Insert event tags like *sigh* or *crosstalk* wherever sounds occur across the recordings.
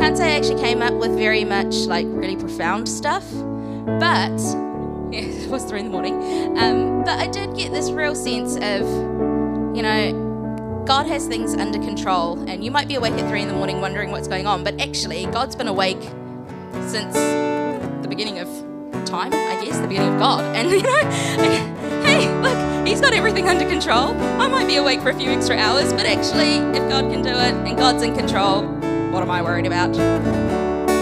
Can't say I actually came up with very much like really profound stuff, but *laughs* yeah, it was three in the morning. Um, but I did get this real sense of, you know, God has things under control, and you might be awake at three in the morning wondering what's going on, but actually, God's been awake since the beginning of time, I guess, the beginning of God. And *laughs* you know, *laughs* hey, look, He's got everything under control. I might be awake for a few extra hours, but actually, if God can do it and God's in control, what am I worried about? So,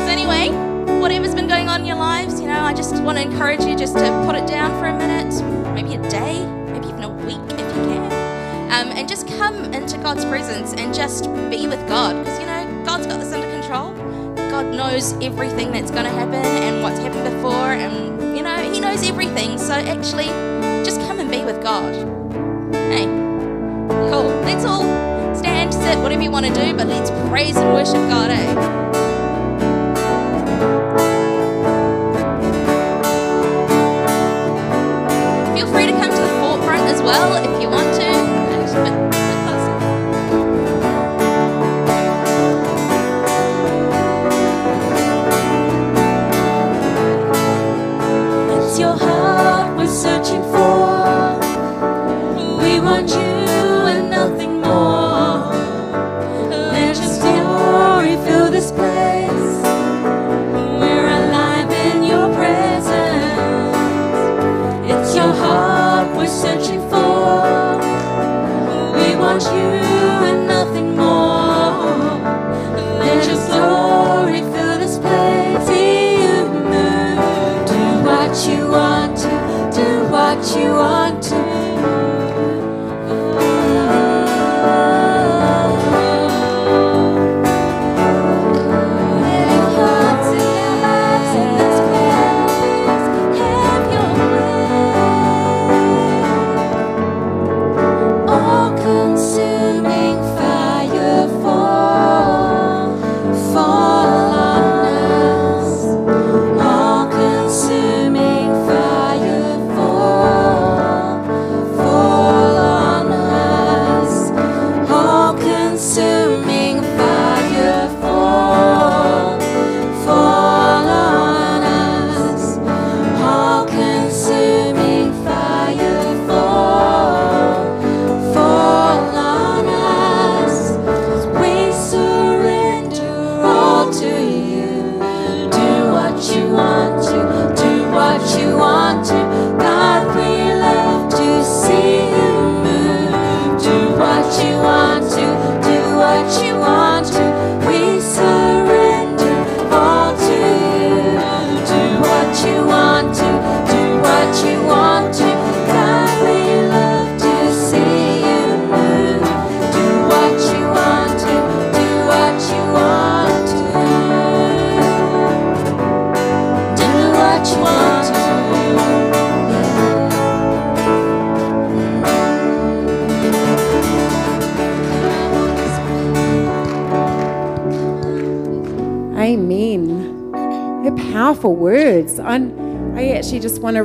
anyway, whatever's been going on in your lives, you know, I just want to encourage you just to put it down for a minute, maybe a day, maybe even a week if you can, um, and just come into God's presence and just be with God because, you know, God's got this under control. God knows everything that's going to happen and what's happened before, and, you know, He knows everything. So, actually, just come and be with God. Hey, cool. Let's all sit, whatever you want to do, but let's praise and worship God, eh? Feel free to come to the forefront as well if you want to.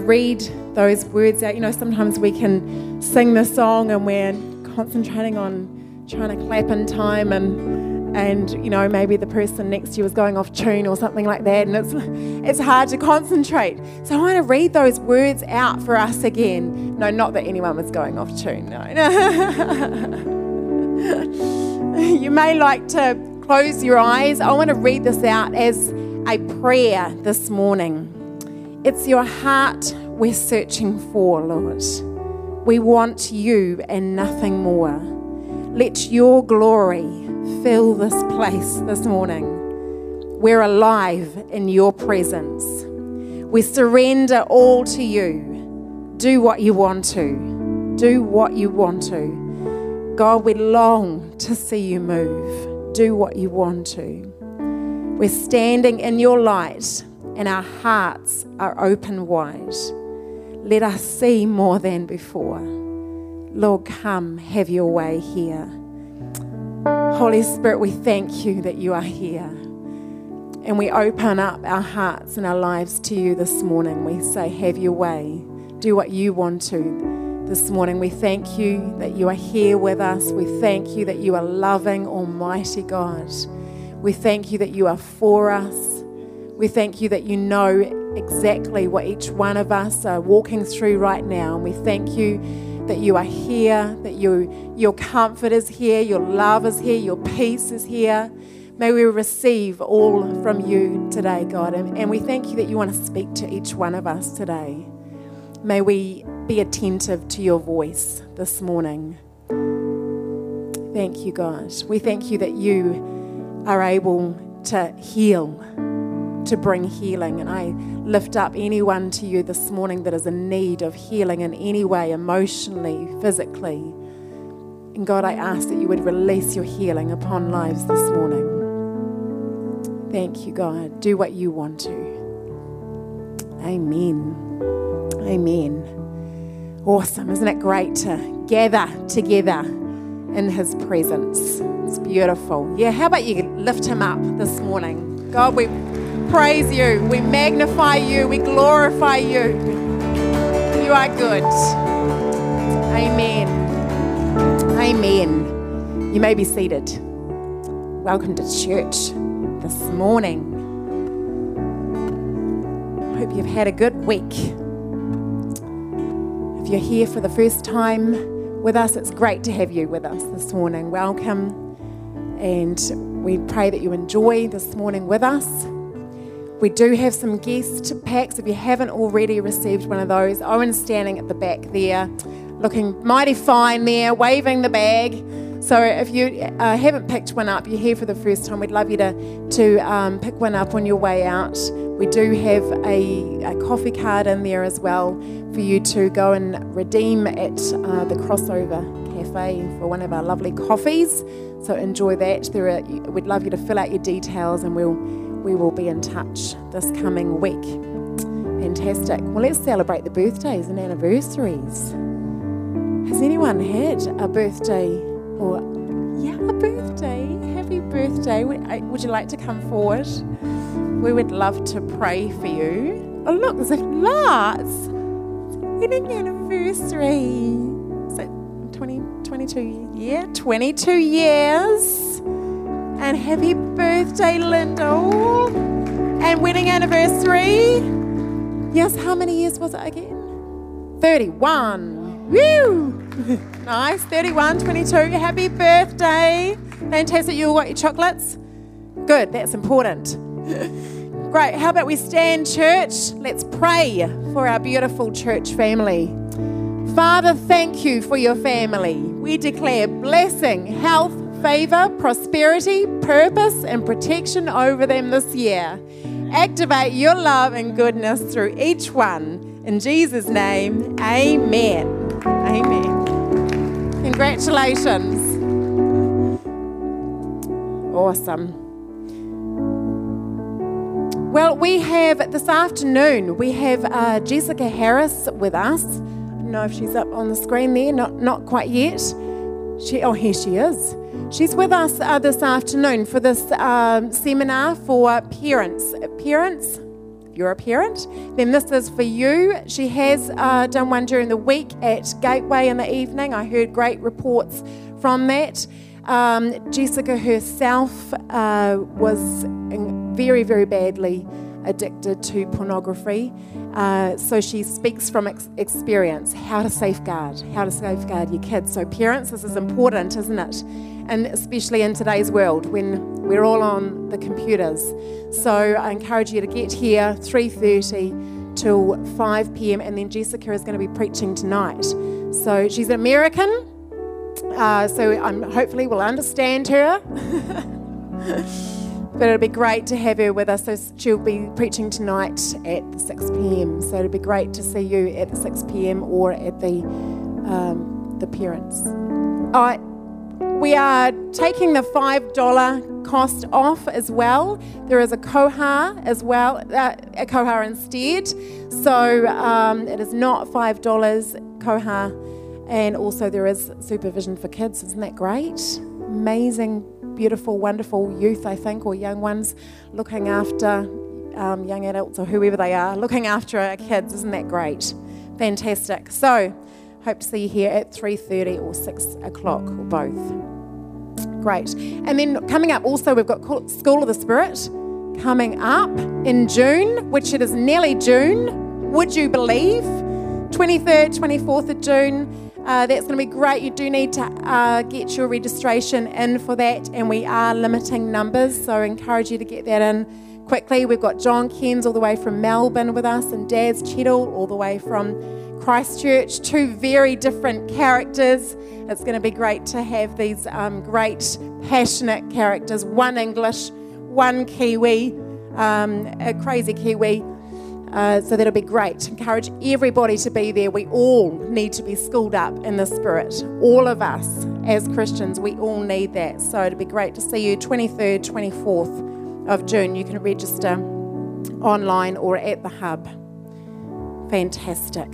Read those words out. You know, sometimes we can sing the song and we're concentrating on trying to clap in time and and you know maybe the person next to you is going off tune or something like that and it's it's hard to concentrate so i want to read those words out for us again no not that anyone was going off tune no *laughs* you may like to close your eyes. I want to read this out as a prayer this morning. It's your heart we're searching for, Lord. We want you and nothing more. Let your glory fill this place this morning. We're alive in your presence. We surrender all to you. Do what you want to. Do what you want to. God, we long to see you move. Do what you want to. We're standing in your light and our hearts are open wide. Let us see more than before. Lord, come, have your way here. Holy Spirit, we thank you that you are here. And we open up our hearts and our lives to you this morning. We say, Have your way. Do what you want to this morning. We thank you that you are here with us. We thank you that you are loving, Almighty God. We thank you that you are for us. We thank you that you know exactly what each one of us are walking through right now. And we thank you that you are here, that you, your comfort is here, your love is here, your peace is here. May we receive all from you today, God. And, and we thank you that you want to speak to each one of us today. May we be attentive to your voice this morning. Thank you, God. We thank you that you are able to heal, to bring healing. And I lift up anyone to you this morning that is in need of healing in any way, emotionally, physically. And God, I ask that you would release your healing upon lives this morning. Thank you, God. Do what you want to. Amen. Amen. Awesome. Isn't it great to gather together in His presence? It's beautiful. Yeah, how about you lift Him up this morning? God, we praise you, we magnify you, we glorify you. You are good. Amen. Amen. You may be seated. Welcome to church this morning. I Hope you've had a good week. If you're here for the first time with us, it's great to have you with us this morning. Welcome. And we pray that you enjoy this morning with us. We do have some guest packs. If you haven't already received one of those, Owen's standing at the back there, looking mighty fine there, waving the bag. So if you uh, haven't picked one up, you're here for the first time, we'd love you to, to um, pick one up on your way out. We do have a, a, coffee card in there as well for you to go and redeem at uh, the Crossover Cafe for one of our lovely coffees. So enjoy that. Are, we'd love you to fill out your details and we'll, we will be in touch this coming week. Fantastic. Well, let's celebrate the birthdays and anniversaries. Has anyone had a birthday or, yeah, a birthday? Happy birthday. Would you like to come forward? We would love to pray for you. Oh, look, there's a Lars. Wedding anniversary. So 20, 22 yeah, 22 years. And happy birthday, Lyndall. And wedding anniversary. Yes, how many years was it again? 31. Woo! *laughs* nice. 31, 22. Happy birthday. Fantastic. You all got your chocolates? Good, that's important. *laughs* Great. How about we stand, church? Let's pray for our beautiful church family. Father, thank you for your family. We declare blessing, health, favor, prosperity, purpose, and protection over them this year. Activate your love and goodness through each one. In Jesus' name, amen. Amen. Congratulations. Awesome. Well, we have this afternoon, we have uh, Jessica Harris with us. I don't know if she's up on the screen there, not, not quite yet. She, oh, here she is. She's with us uh, this afternoon for this um, seminar for parents. Parents, if you're a parent, then this is for you. She has uh, done one during the week at Gateway in the evening. I heard great reports from that. Um, Jessica herself uh, was very, very badly addicted to pornography. Uh, so she speaks from ex- experience how to safeguard, how to safeguard your kids. So parents, this is important, isn't it? And especially in today's world when we're all on the computers. So I encourage you to get here 3:30 till 5 p.m. and then Jessica is going to be preaching tonight. So she's an American. Uh, so I'm hopefully we'll understand her. *laughs* but it'll be great to have her with us. She'll be preaching tonight at 6 p.m. So it'll be great to see you at the 6 p.m. or at the um, the parents. Uh, we are taking the $5 cost off as well. There is a koha as well, uh, a koha instead. So um, it is not $5 koha and also, there is supervision for kids. Isn't that great? Amazing, beautiful, wonderful youth, I think, or young ones looking after um, young adults or whoever they are, looking after our kids. Isn't that great? Fantastic. So, hope to see you here at 3.30 or 6 o'clock or both. Great. And then coming up also, we've got School of the Spirit coming up in June, which it is nearly June. Would you believe? 23rd, 24th of June. Uh, that's going to be great. You do need to uh, get your registration in for that, and we are limiting numbers, so I encourage you to get that in quickly. We've got John Kens all the way from Melbourne with us, and Daz Cheadle all the way from Christchurch. Two very different characters. It's going to be great to have these um, great, passionate characters one English, one Kiwi, um, a crazy Kiwi. Uh, so that'll be great. Encourage everybody to be there. We all need to be schooled up in the Spirit. All of us as Christians, we all need that. So it'll be great to see you 23rd, 24th of June. You can register online or at the hub. Fantastic.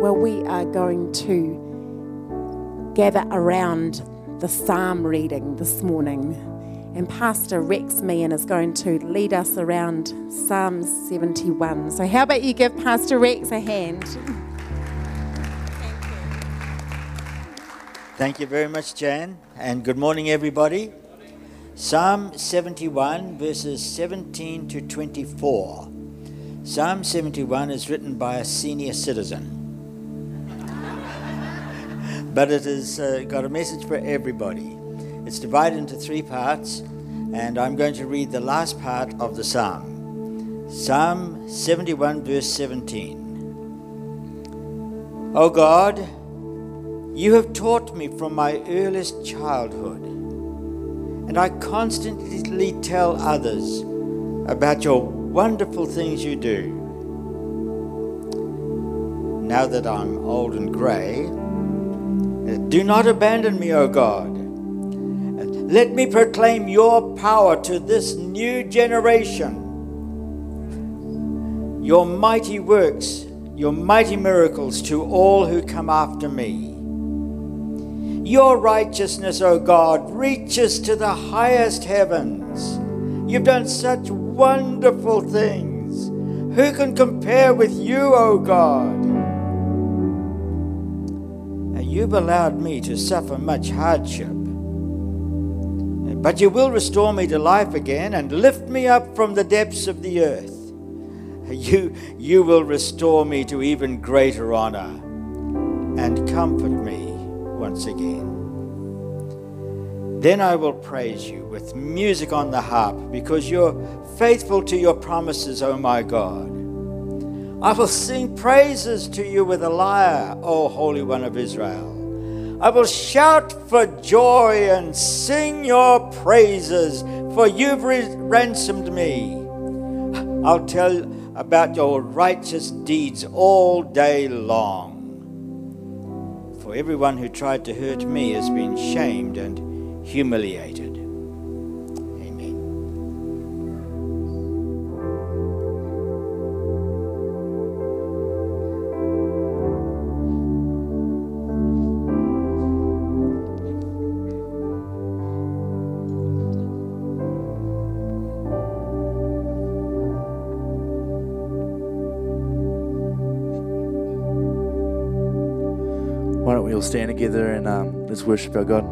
Well, we are going to gather around the psalm reading this morning. And Pastor Rex Meehan is going to lead us around Psalm 71. So, how about you give Pastor Rex a hand? Thank you Thank you very much, Jan, and good morning, everybody. Psalm 71, verses 17 to 24. Psalm 71 is written by a senior citizen, but it has uh, got a message for everybody. It's divided into three parts, and I'm going to read the last part of the psalm. Psalm 71, verse 17. O God, you have taught me from my earliest childhood, and I constantly tell others about your wonderful things you do. Now that I'm old and grey, do not abandon me, O God. Let me proclaim your power to this new generation. Your mighty works, your mighty miracles to all who come after me. Your righteousness, O God, reaches to the highest heavens. You've done such wonderful things. Who can compare with you, O God? You've allowed me to suffer much hardship. But you will restore me to life again and lift me up from the depths of the earth. You, you will restore me to even greater honor and comfort me once again. Then I will praise you with music on the harp because you're faithful to your promises, O my God. I will sing praises to you with a lyre, O Holy One of Israel. I will shout for joy and sing your praises, for you've ransomed me. I'll tell about your righteous deeds all day long. For everyone who tried to hurt me has been shamed and humiliated. Stand together and um, let's worship our God?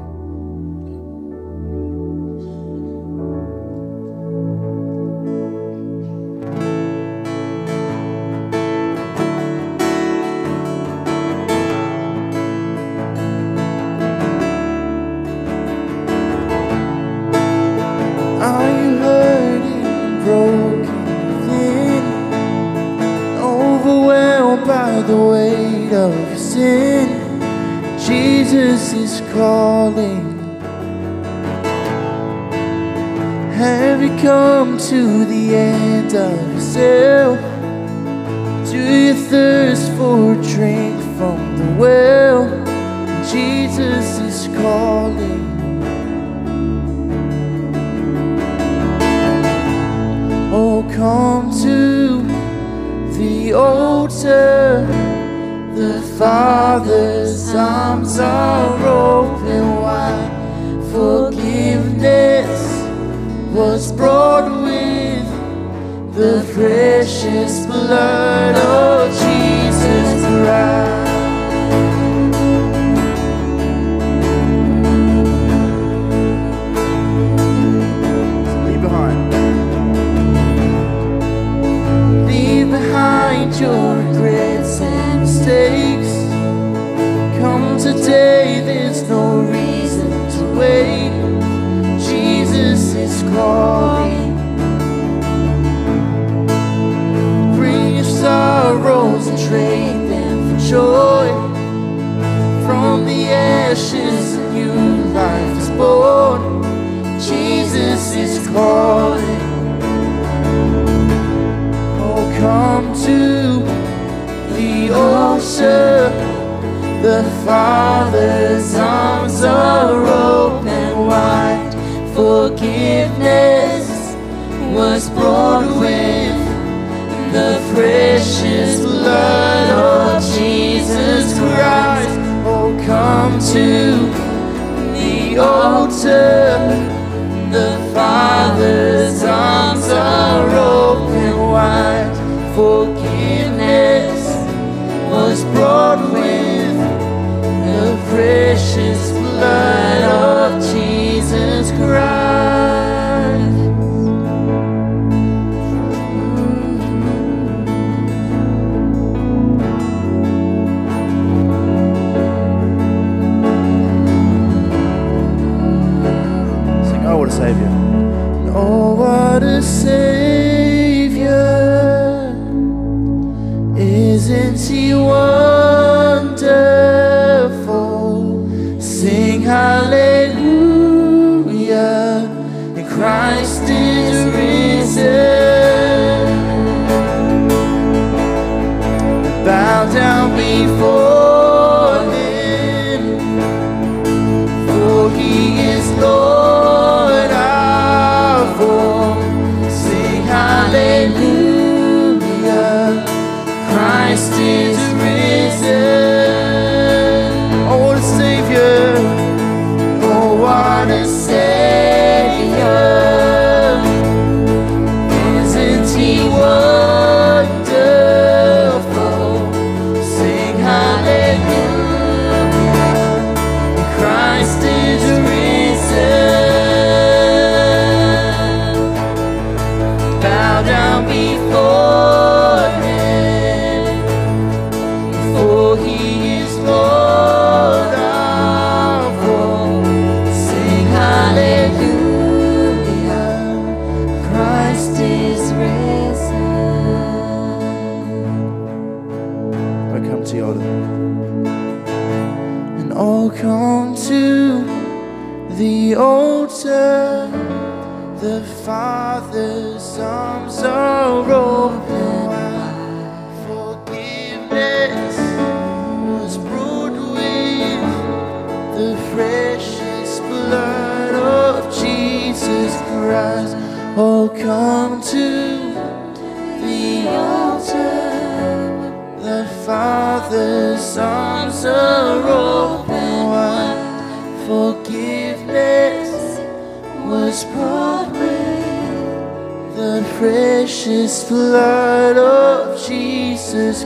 Christ blood of Jesus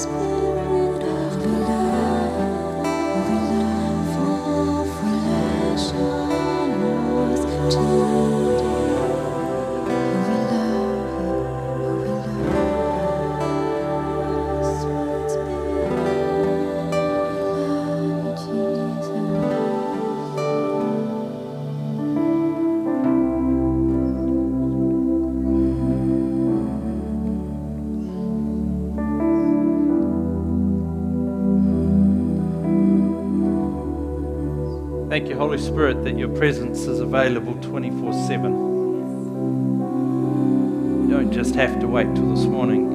Spirit Holy Spirit, that your presence is available 24 7. You don't just have to wait till this morning.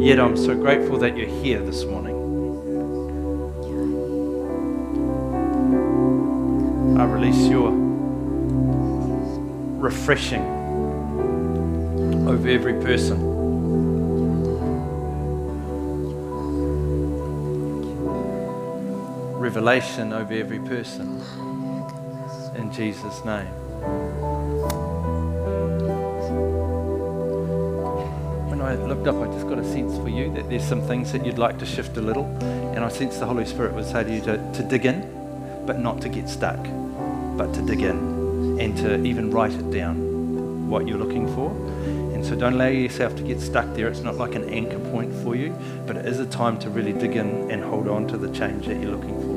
Yet I'm so grateful that you're here this morning. I release your refreshing over every person. Revelation over every person. In Jesus' name. When I looked up, I just got a sense for you that there's some things that you'd like to shift a little. And I sense the Holy Spirit would say to you to, to dig in, but not to get stuck, but to dig in and to even write it down what you're looking for. And so don't allow yourself to get stuck there. It's not like an anchor point for you, but it is a time to really dig in and hold on to the change that you're looking for.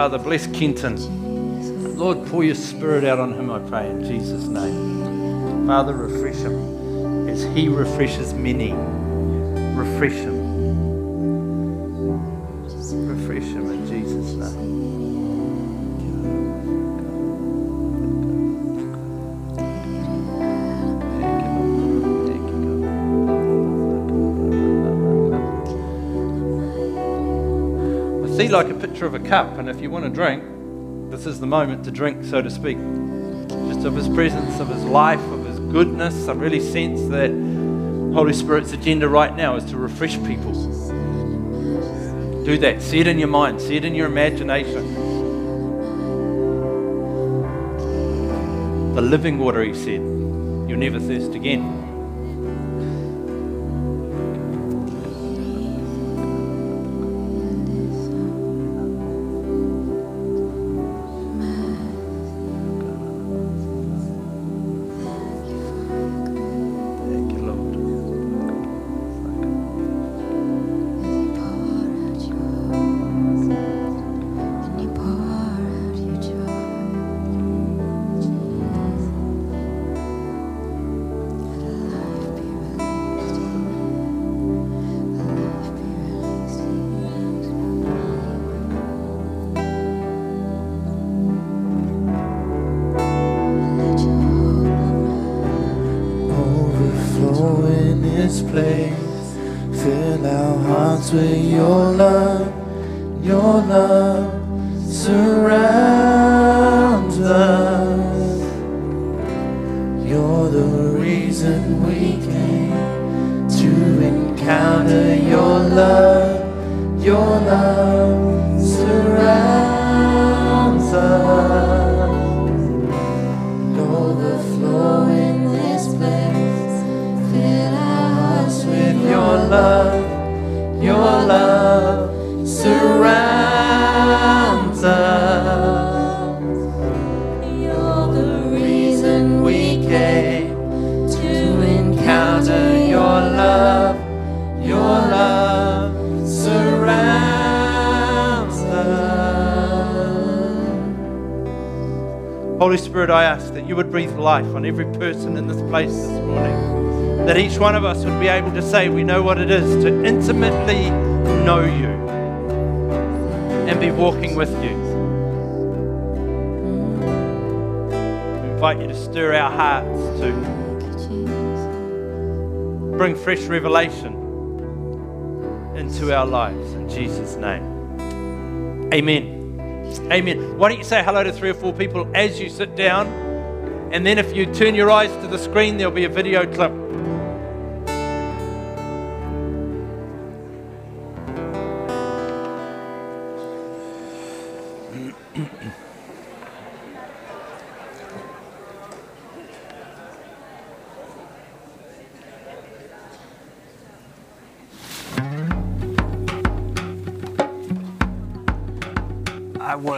Father, bless Kenton. Lord, pour your spirit out on him, I pray, in Jesus' name. Father, refresh him as he refreshes many. Refresh him. Like a picture of a cup, and if you want to drink, this is the moment to drink, so to speak. Just of His presence, of His life, of His goodness. I really sense that Holy Spirit's agenda right now is to refresh people. Do that. See it in your mind, see it in your imagination. The living water, He said. You'll never thirst again. To say we know what it is to intimately know you and be walking with you. We invite you to stir our hearts to bring fresh revelation into our lives in Jesus' name. Amen. Amen. Why don't you say hello to three or four people as you sit down? And then if you turn your eyes to the screen, there'll be a video clip.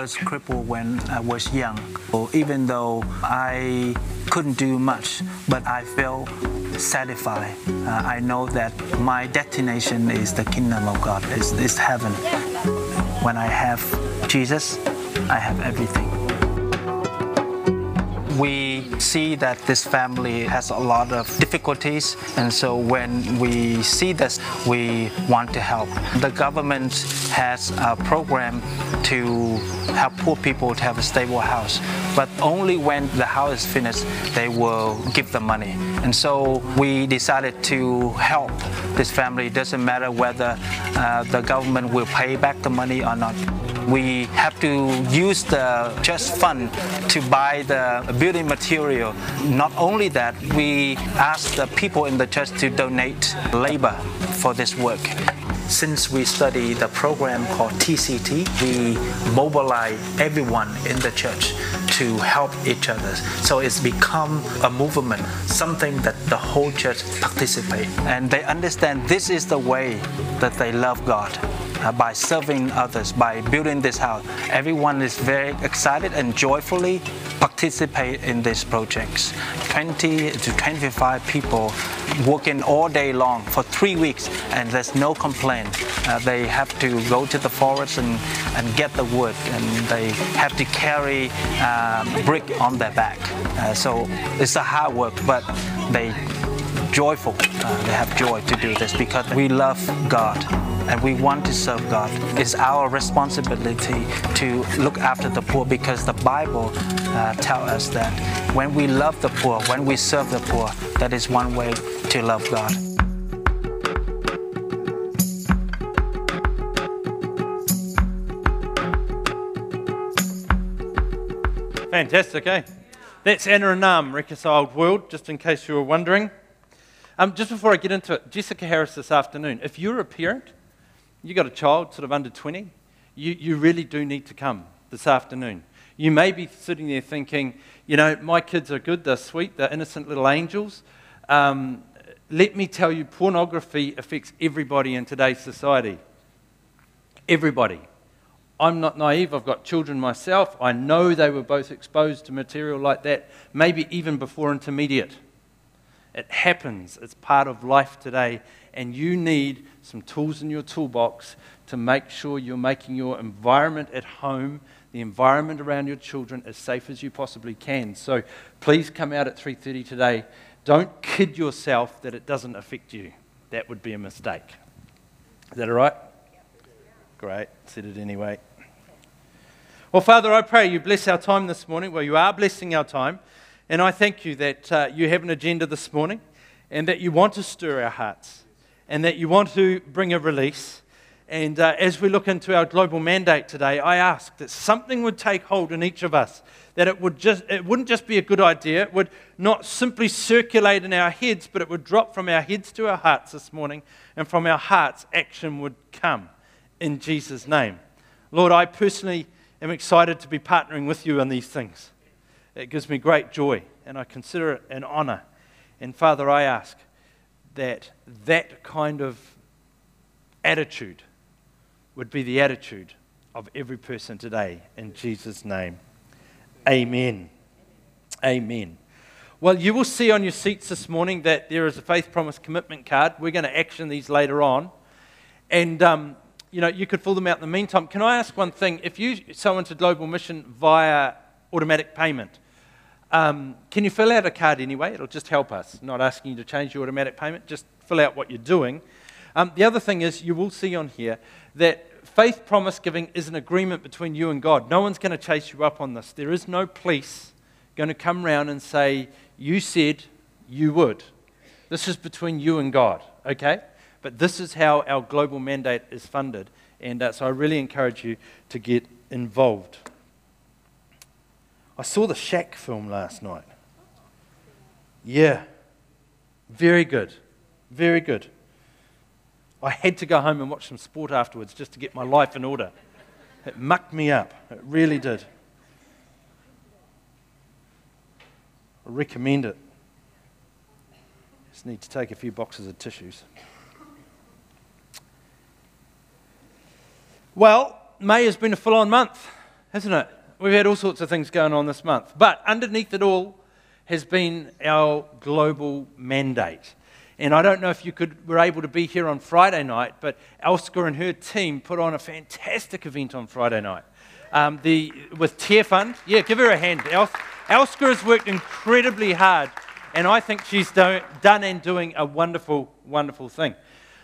Was crippled when I was young. So even though I couldn't do much, but I felt satisfied. Uh, I know that my destination is the kingdom of God, is heaven. When I have Jesus, I have everything. We see that this family has a lot of difficulties, and so when we see this, we want to help. The government has a program to help poor people to have a stable house, but only when the house is finished, they will give the money. And so we decided to help this family. It doesn't matter whether uh, the government will pay back the money or not. We have to use the just fund to buy the building material. Not only that, we ask the people in the church to donate labor for this work. Since we study the program called TCT, we mobilize everyone in the church to help each other. So it's become a movement, something that the whole church participate. And they understand this is the way that they love God uh, by serving others, by building this house. Everyone is very excited and joyfully participate in these projects. 20 to 25 people working all day long for three weeks, and there's no complaint. Uh, they have to go to the forest and, and get the wood, and they have to carry uh, brick on their back. Uh, so it's a hard work, but they joyful. Uh, they have joy to do this because we love God and we want to serve God. It's our responsibility to look after the poor because the Bible uh, tells us that when we love the poor, when we serve the poor, that is one way to love God. Fantastic, eh? That's Anna and Nam, Reconciled World, just in case you were wondering. Um, just before I get into it, Jessica Harris this afternoon, if you're a parent, you got a child sort of under 20, you, you really do need to come this afternoon. You may be sitting there thinking, you know, my kids are good, they're sweet, they're innocent little angels. Um, let me tell you, pornography affects everybody in today's society. Everybody. I'm not naive. I've got children myself. I know they were both exposed to material like that, maybe even before intermediate. It happens. It's part of life today. And you need some tools in your toolbox to make sure you're making your environment at home, the environment around your children, as safe as you possibly can. So please come out at 3:30 today. Don't kid yourself that it doesn't affect you. That would be a mistake. Is that all right? Great. Said it anyway. Well, Father, I pray you bless our time this morning. Well, you are blessing our time. And I thank you that uh, you have an agenda this morning and that you want to stir our hearts and that you want to bring a release. And uh, as we look into our global mandate today, I ask that something would take hold in each of us, that it, would just, it wouldn't just be a good idea, it would not simply circulate in our heads, but it would drop from our heads to our hearts this morning, and from our hearts, action would come in Jesus' name. Lord, I personally am excited to be partnering with you on these things. It gives me great joy, and I consider it an honor. And Father, I ask that that kind of attitude would be the attitude of every person today. In Jesus' name, amen. Amen. Well, you will see on your seats this morning that there is a faith promise commitment card. We're going to action these later on. And, um, you know, you could fill them out in the meantime. Can I ask one thing? If you sow into Global Mission via automatic payment, um, can you fill out a card anyway? It'll just help us. Not asking you to change your automatic payment, just fill out what you're doing. Um, the other thing is, you will see on here that faith promise giving is an agreement between you and God. No one's going to chase you up on this. There is no police going to come round and say, You said you would. This is between you and God, okay? But this is how our global mandate is funded. And uh, so I really encourage you to get involved. I saw the Shack film last night. Yeah. Very good. Very good. I had to go home and watch some sport afterwards just to get my life in order. It mucked me up. It really did. I recommend it. Just need to take a few boxes of tissues. Well, May has been a full on month, hasn't it? We've had all sorts of things going on this month. But underneath it all has been our global mandate. And I don't know if you could, were able to be here on Friday night, but Elska and her team put on a fantastic event on Friday night. Um, the, with Tear Fund. Yeah, give her a hand. Elska has worked incredibly hard, and I think she's do, done and doing a wonderful, wonderful thing.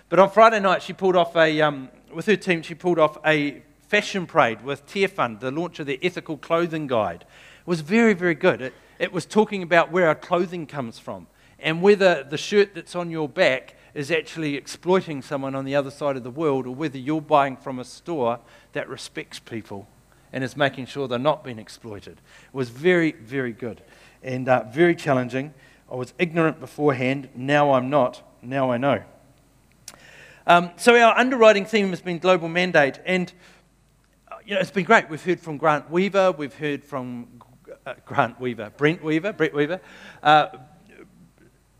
But on Friday night, she pulled off a, um, with her team, she pulled off a fashion parade with Tear Fund, the launch of their ethical clothing guide. Was very, very good. It, it was talking about where our clothing comes from and whether the shirt that's on your back is actually exploiting someone on the other side of the world or whether you're buying from a store that respects people and is making sure they're not being exploited. It was very, very good and uh, very challenging. I was ignorant beforehand. Now I'm not. Now I know. Um, so our underwriting theme has been global mandate, and you know it's been great. We've heard from Grant Weaver, we've heard from uh, Grant Weaver, Brent Weaver, Brett Weaver. Uh,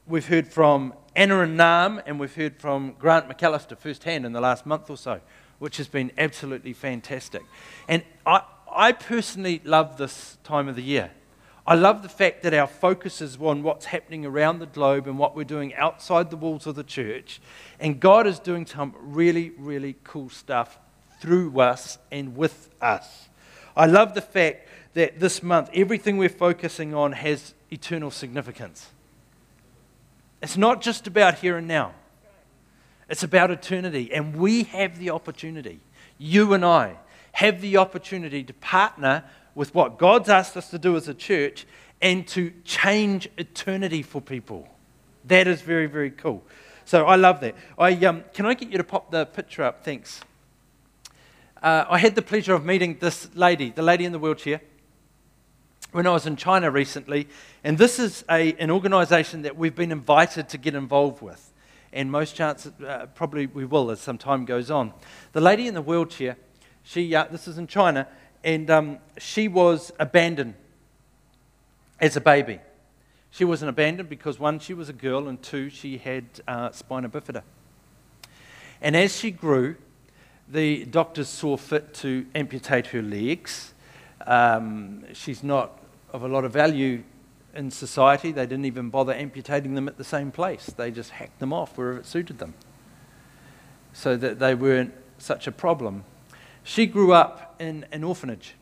we've heard from Anna and Nam, and we've heard from Grant McAllister firsthand in the last month or so, which has been absolutely fantastic. And I, I personally love this time of the year. I love the fact that our focus is on what's happening around the globe and what we're doing outside the walls of the church. And God is doing some really, really cool stuff through us and with us. I love the fact that this month, everything we're focusing on has eternal significance. It's not just about here and now, it's about eternity. And we have the opportunity, you and I have the opportunity to partner with what God's asked us to do as a church and to change eternity for people. That is very, very cool. So I love that. I, um, can I get you to pop the picture up? Thanks. Uh, I had the pleasure of meeting this lady, the lady in the wheelchair, when I was in China recently. And this is a, an organization that we've been invited to get involved with. And most chances, uh, probably we will as some time goes on. The lady in the wheelchair, she, uh, this is in China, and um, she was abandoned as a baby. She wasn't abandoned because, one, she was a girl, and two, she had uh, spina bifida. And as she grew, the doctors saw fit to amputate her legs. Um, she's not of a lot of value in society. They didn't even bother amputating them at the same place, they just hacked them off wherever it suited them so that they weren't such a problem. She grew up in an orphanage.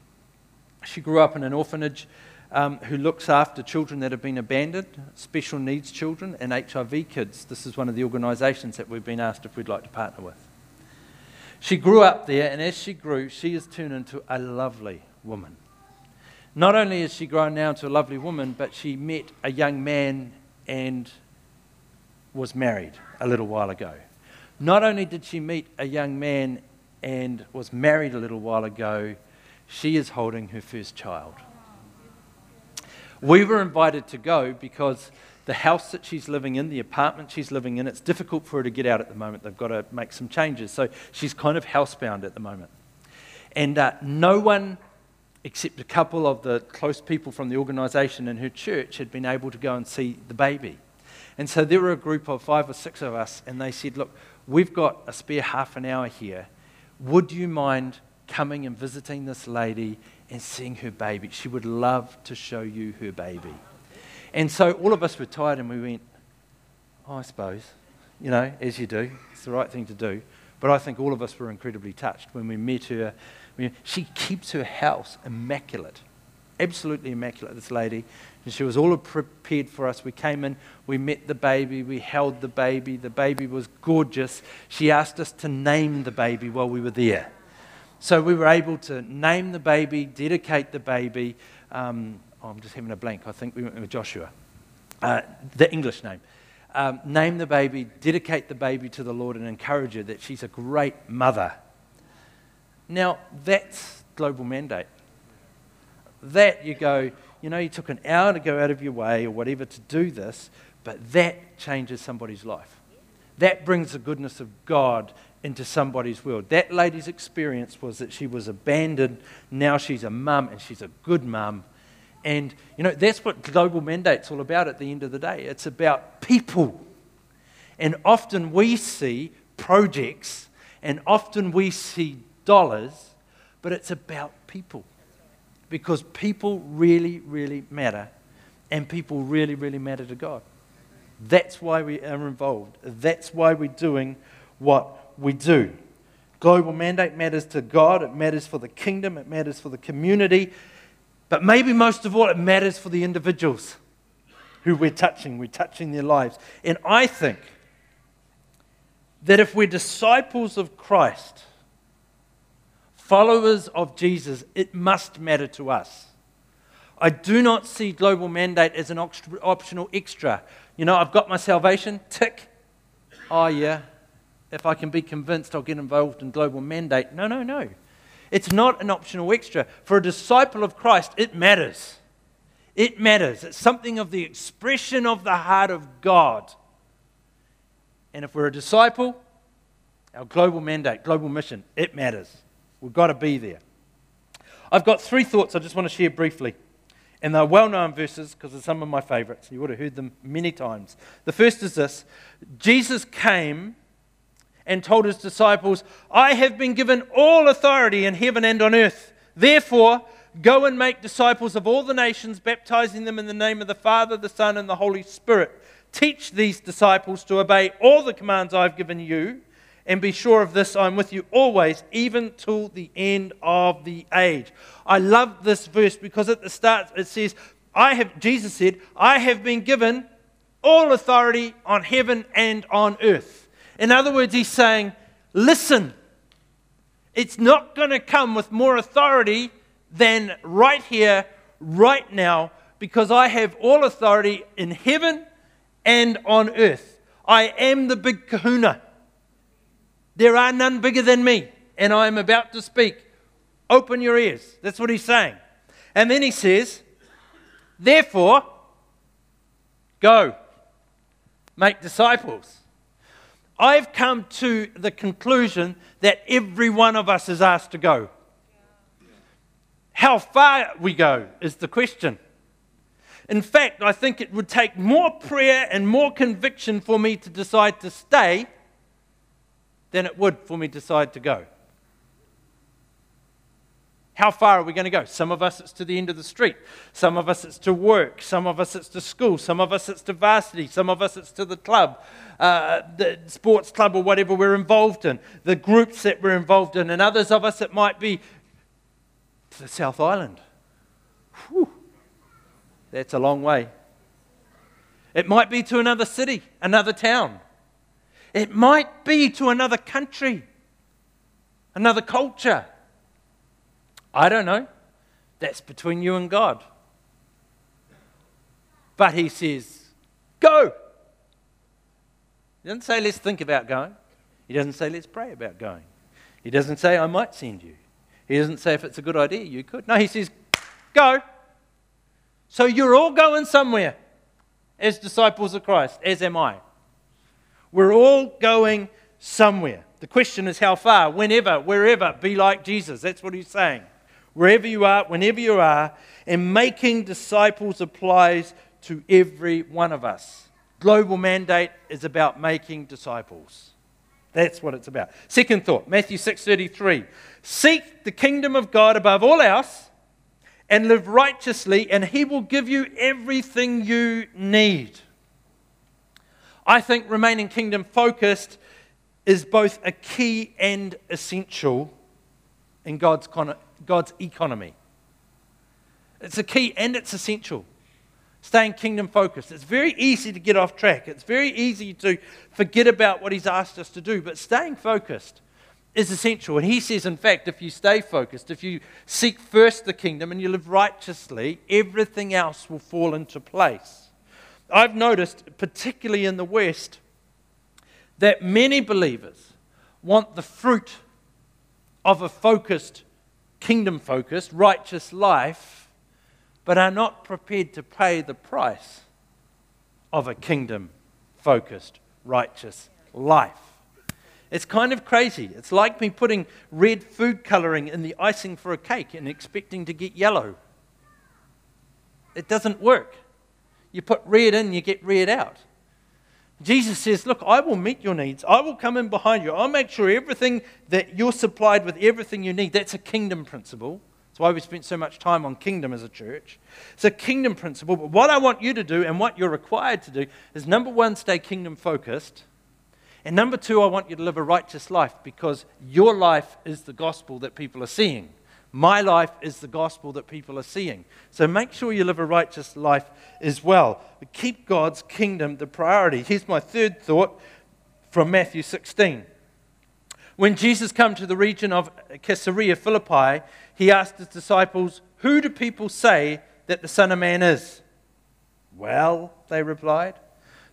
She grew up in an orphanage um, who looks after children that have been abandoned, special needs children, and HIV kids. This is one of the organisations that we've been asked if we'd like to partner with. She grew up there, and as she grew, she has turned into a lovely woman. Not only has she grown now into a lovely woman, but she met a young man and was married a little while ago. Not only did she meet a young man and was married a little while ago, she is holding her first child. We were invited to go because the house that she's living in, the apartment she's living in, it's difficult for her to get out at the moment. They've got to make some changes. So she's kind of housebound at the moment. And uh, no one, except a couple of the close people from the organisation and her church, had been able to go and see the baby. And so there were a group of five or six of us, and they said, Look, we've got a spare half an hour here would you mind coming and visiting this lady and seeing her baby? She would love to show you her baby. And so all of us were tired and we went, oh, I suppose, you know, as you do. It's the right thing to do. But I think all of us were incredibly touched when we met her. She keeps her house immaculate, absolutely immaculate, this lady. And she was all prepared for us. We came in, we met the baby, we held the baby. The baby was gorgeous. She asked us to name the baby while we were there. So we were able to name the baby, dedicate the baby. Um, oh, I'm just having a blank. I think we went with Joshua, uh, the English name. Um, name the baby, dedicate the baby to the Lord, and encourage her that she's a great mother. Now, that's global mandate. That you go, you you know, you took an hour to go out of your way or whatever to do this, but that changes somebody's life. That brings the goodness of God into somebody's world. That lady's experience was that she was abandoned. Now she's a mum and she's a good mum. And, you know, that's what Global Mandate's all about at the end of the day. It's about people. And often we see projects and often we see dollars, but it's about people. Because people really, really matter. And people really, really matter to God. That's why we are involved. That's why we're doing what we do. Global mandate matters to God, it matters for the kingdom, it matters for the community, but maybe most of all, it matters for the individuals who we're touching. We're touching their lives. And I think that if we're disciples of Christ, followers of Jesus, it must matter to us. I do not see global mandate as an optional extra. You know, I've got my salvation, tick. Oh, yeah. If I can be convinced, I'll get involved in global mandate. No, no, no. It's not an optional extra. For a disciple of Christ, it matters. It matters. It's something of the expression of the heart of God. And if we're a disciple, our global mandate, global mission, it matters. We've got to be there. I've got three thoughts I just want to share briefly. And they're well known verses because they're some of my favorites. You would have heard them many times. The first is this Jesus came and told his disciples, I have been given all authority in heaven and on earth. Therefore, go and make disciples of all the nations, baptizing them in the name of the Father, the Son, and the Holy Spirit. Teach these disciples to obey all the commands I've given you, and be sure of this I'm with you always, even till the end of the age. I love this verse because at the start it says, I have, Jesus said, I have been given all authority on heaven and on earth. In other words, he's saying, listen, it's not going to come with more authority than right here, right now, because I have all authority in heaven and on earth. I am the big kahuna. There are none bigger than me, and I am about to speak. Open your ears. That's what he's saying. And then he says, Therefore, go, make disciples. I've come to the conclusion that every one of us is asked to go. How far we go is the question. In fact, I think it would take more prayer and more conviction for me to decide to stay than it would for me to decide to go. How far are we going to go? Some of us it's to the end of the street. Some of us it's to work. Some of us it's to school. Some of us it's to varsity. Some of us it's to the club, uh, the sports club or whatever we're involved in, the groups that we're involved in. And others of us it might be to the South Island. Whew. That's a long way. It might be to another city, another town. It might be to another country, another culture. I don't know. That's between you and God. But he says, Go. He doesn't say, Let's think about going. He doesn't say, Let's pray about going. He doesn't say, I might send you. He doesn't say, If it's a good idea, you could. No, he says, Go. So you're all going somewhere as disciples of Christ, as am I. We're all going somewhere. The question is how far, whenever, wherever, be like Jesus. That's what he's saying wherever you are, whenever you are, and making disciples applies to every one of us. Global mandate is about making disciples. That's what it's about. Second thought, Matthew 6:33. Seek the kingdom of God above all else and live righteously and he will give you everything you need. I think remaining kingdom focused is both a key and essential in God's God's economy. It's a key and it's essential. Staying kingdom focused. It's very easy to get off track. It's very easy to forget about what He's asked us to do. But staying focused is essential. And He says, in fact, if you stay focused, if you seek first the kingdom and you live righteously, everything else will fall into place. I've noticed, particularly in the West, that many believers want the fruit of a focused kingdom focused, righteous life, but are not prepared to pay the price of a kingdom focused, righteous life. It's kind of crazy. It's like me putting red food coloring in the icing for a cake and expecting to get yellow. It doesn't work. You put red in, you get red out. Jesus says, Look, I will meet your needs. I will come in behind you. I'll make sure everything that you're supplied with, everything you need. That's a kingdom principle. That's why we spent so much time on kingdom as a church. It's a kingdom principle. But what I want you to do and what you're required to do is number one, stay kingdom focused. And number two, I want you to live a righteous life because your life is the gospel that people are seeing. My life is the gospel that people are seeing. So make sure you live a righteous life as well. Keep God's kingdom the priority. Here's my third thought from Matthew 16. When Jesus came to the region of Caesarea Philippi, he asked his disciples, Who do people say that the Son of Man is? Well, they replied.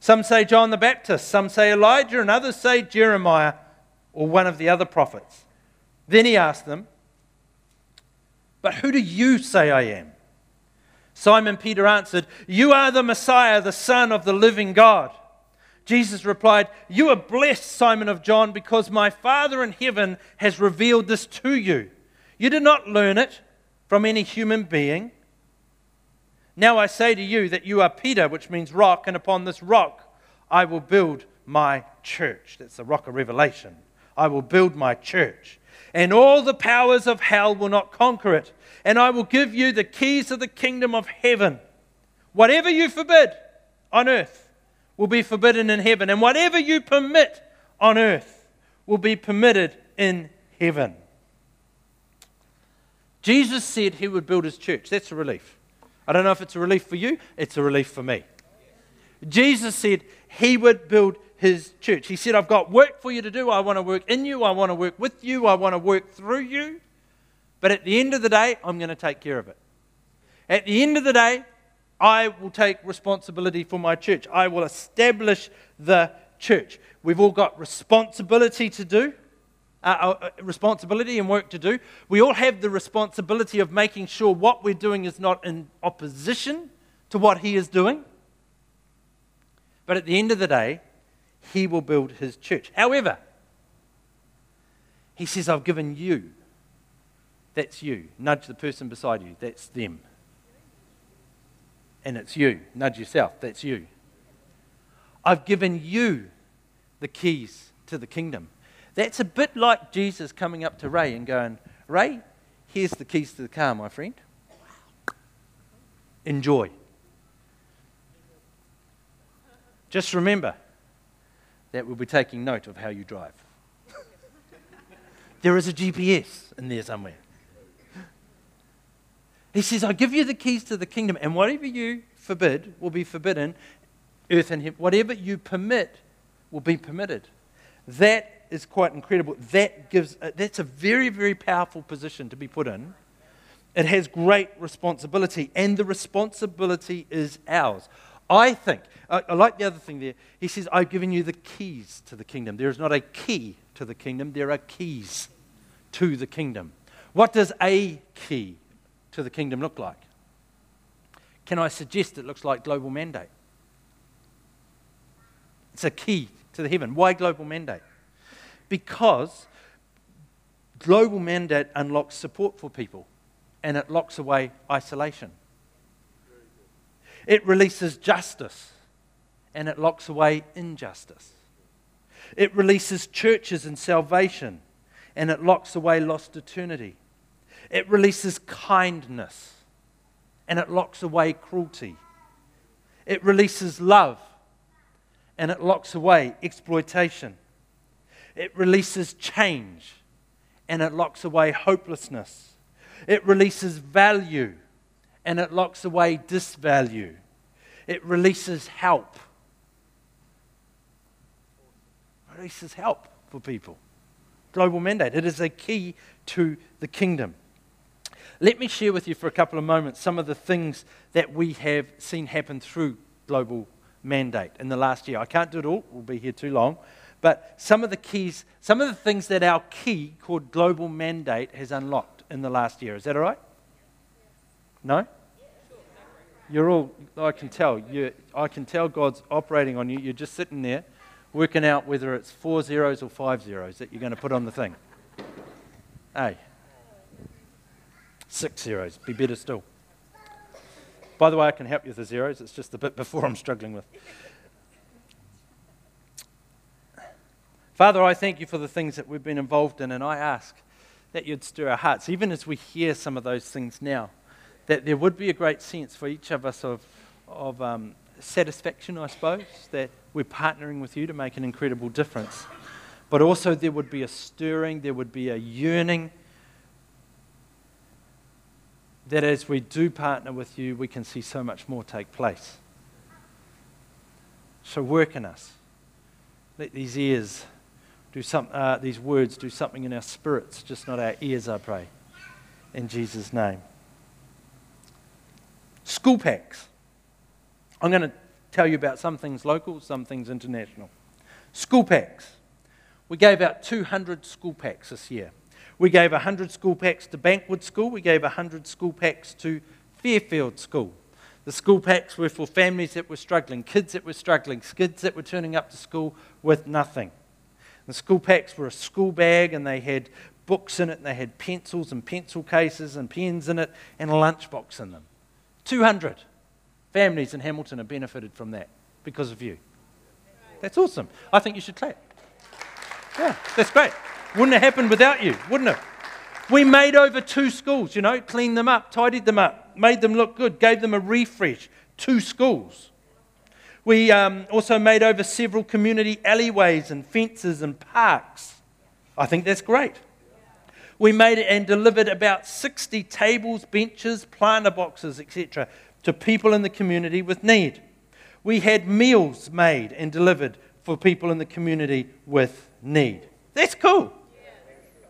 Some say John the Baptist, some say Elijah, and others say Jeremiah or one of the other prophets. Then he asked them, But who do you say I am? Simon Peter answered, You are the Messiah, the Son of the living God. Jesus replied, You are blessed, Simon of John, because my Father in heaven has revealed this to you. You did not learn it from any human being. Now I say to you that you are Peter, which means rock, and upon this rock I will build my church. That's the rock of revelation. I will build my church. And all the powers of hell will not conquer it. And I will give you the keys of the kingdom of heaven. Whatever you forbid on earth will be forbidden in heaven. And whatever you permit on earth will be permitted in heaven. Jesus said he would build his church. That's a relief. I don't know if it's a relief for you, it's a relief for me. Jesus said he would build his church. He said, I've got work for you to do. I want to work in you. I want to work with you. I want to work through you. But at the end of the day, I'm going to take care of it. At the end of the day, I will take responsibility for my church. I will establish the church. We've all got responsibility to do, uh, uh, responsibility and work to do. We all have the responsibility of making sure what we're doing is not in opposition to what He is doing. But at the end of the day, He will build His church. However, He says, I've given you. That's you. Nudge the person beside you. That's them. And it's you. Nudge yourself. That's you. I've given you the keys to the kingdom. That's a bit like Jesus coming up to Ray and going, Ray, here's the keys to the car, my friend. Enjoy. Just remember that we'll be taking note of how you drive. there is a GPS in there somewhere. He says, I give you the keys to the kingdom, and whatever you forbid will be forbidden, earth and heaven. Whatever you permit will be permitted. That is quite incredible. That gives, that's a very, very powerful position to be put in. It has great responsibility, and the responsibility is ours. I think, I, I like the other thing there. He says, I've given you the keys to the kingdom. There is not a key to the kingdom, there are keys to the kingdom. What does a key to the kingdom look like? Can I suggest it looks like global mandate? It's a key to the heaven. Why global mandate? because global mandate unlocks support for people and it locks away isolation. It releases justice and it locks away injustice. It releases churches and salvation and it locks away lost eternity. It releases kindness and it locks away cruelty. It releases love and it locks away exploitation. It releases change and it locks away hopelessness. It releases value and it locks away disvalue. It releases help. It releases help for people. Global mandate. It is a key to the kingdom. Let me share with you for a couple of moments some of the things that we have seen happen through global mandate in the last year. I can't do it all, we'll be here too long. But some of the keys, some of the things that our key called global mandate has unlocked in the last year. Is that all right? No? You're all, I can tell, I can tell God's operating on you. You're just sitting there working out whether it's four zeros or five zeros that you're going to put on the thing. Hey. Six zeros, be better still. By the way, I can help you with the zeros. It's just the bit before I'm struggling with. Father, I thank you for the things that we've been involved in, and I ask that you'd stir our hearts, even as we hear some of those things now, that there would be a great sense for each of us of, of um, satisfaction, I suppose, that we're partnering with you to make an incredible difference. But also, there would be a stirring, there would be a yearning that as we do partner with you, we can see so much more take place. So, work in us. Let these ears do some, uh, these words do something in our spirits, just not our ears, I pray. In Jesus' name. School packs. I'm going to tell you about some things local, some things international. School packs. We gave out 200 school packs this year. We gave 100 school packs to Bankwood School. We gave 100 school packs to Fairfield School. The school packs were for families that were struggling, kids that were struggling, kids that were turning up to school with nothing. The school packs were a school bag and they had books in it and they had pencils and pencil cases and pens in it and a lunchbox in them. 200 families in Hamilton have benefited from that because of you. That's awesome. I think you should clap. Yeah, that's great. Wouldn't have happened without you, wouldn't it? We made over two schools, you know, cleaned them up, tidied them up, made them look good, gave them a refresh. Two schools. We um, also made over several community alleyways and fences and parks. I think that's great. We made and delivered about 60 tables, benches, planter boxes, etc., to people in the community with need. We had meals made and delivered for people in the community with need. That's cool.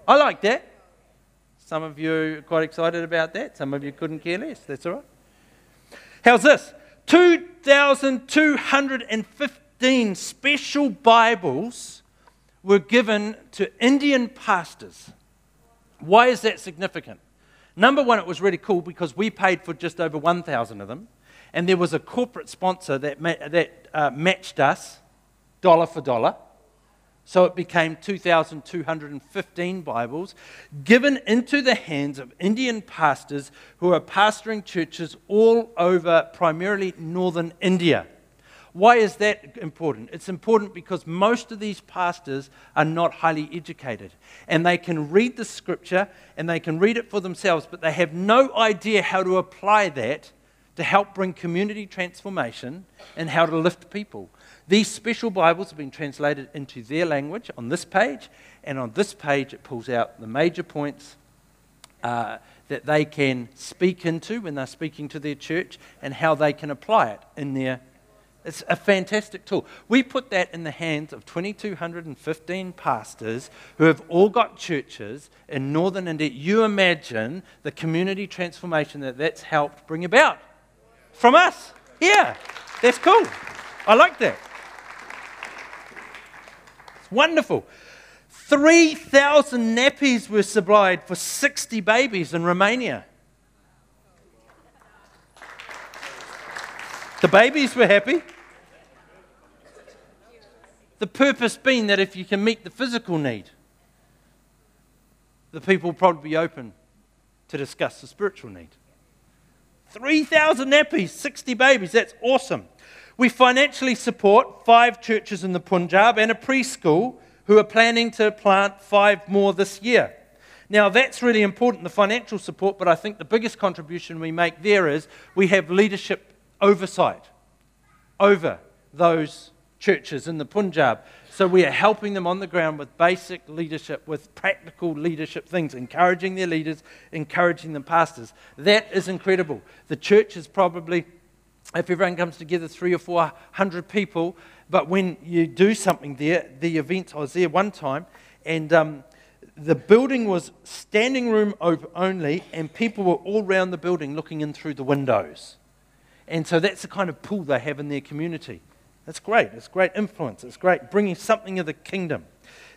I like that. Some of you are quite excited about that. Some of you couldn't care less. That's all right. How's this? 2,215 special Bibles were given to Indian pastors. Why is that significant? Number one, it was really cool because we paid for just over 1,000 of them, and there was a corporate sponsor that, ma- that uh, matched us dollar for dollar. So it became 2,215 Bibles given into the hands of Indian pastors who are pastoring churches all over primarily northern India. Why is that important? It's important because most of these pastors are not highly educated and they can read the scripture and they can read it for themselves, but they have no idea how to apply that to help bring community transformation and how to lift people. These special Bibles have been translated into their language on this page, and on this page it pulls out the major points uh, that they can speak into when they're speaking to their church and how they can apply it in their. It's a fantastic tool. We put that in the hands of 2,215 pastors who have all got churches in northern India. You imagine the community transformation that that's helped bring about from us. Yeah, that's cool. I like that. It's wonderful. 3,000 nappies were supplied for 60 babies in Romania. The babies were happy. The purpose being that if you can meet the physical need, the people will probably be open to discuss the spiritual need. 3,000 nappies, 60 babies, that's awesome. We financially support five churches in the Punjab and a preschool who are planning to plant five more this year. Now, that's really important, the financial support, but I think the biggest contribution we make there is we have leadership oversight over those churches in the Punjab. So we are helping them on the ground with basic leadership, with practical leadership things, encouraging their leaders, encouraging the pastors. That is incredible. The church is probably if everyone comes together, three or four hundred people. But when you do something there, the event, I was there one time, and um, the building was standing room only, and people were all around the building looking in through the windows. And so that's the kind of pull they have in their community. That's great. It's great influence. It's great bringing something of the kingdom.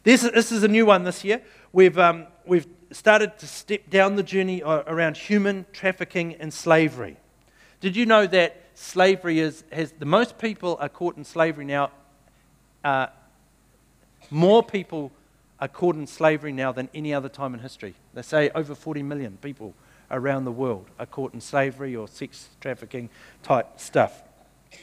This, this is a new one this year. We've, um, we've started to step down the journey uh, around human trafficking and slavery. Did you know that slavery is, has the most people are caught in slavery now? Uh, more people are caught in slavery now than any other time in history. They say over 40 million people around the world are caught in slavery or sex trafficking type stuff.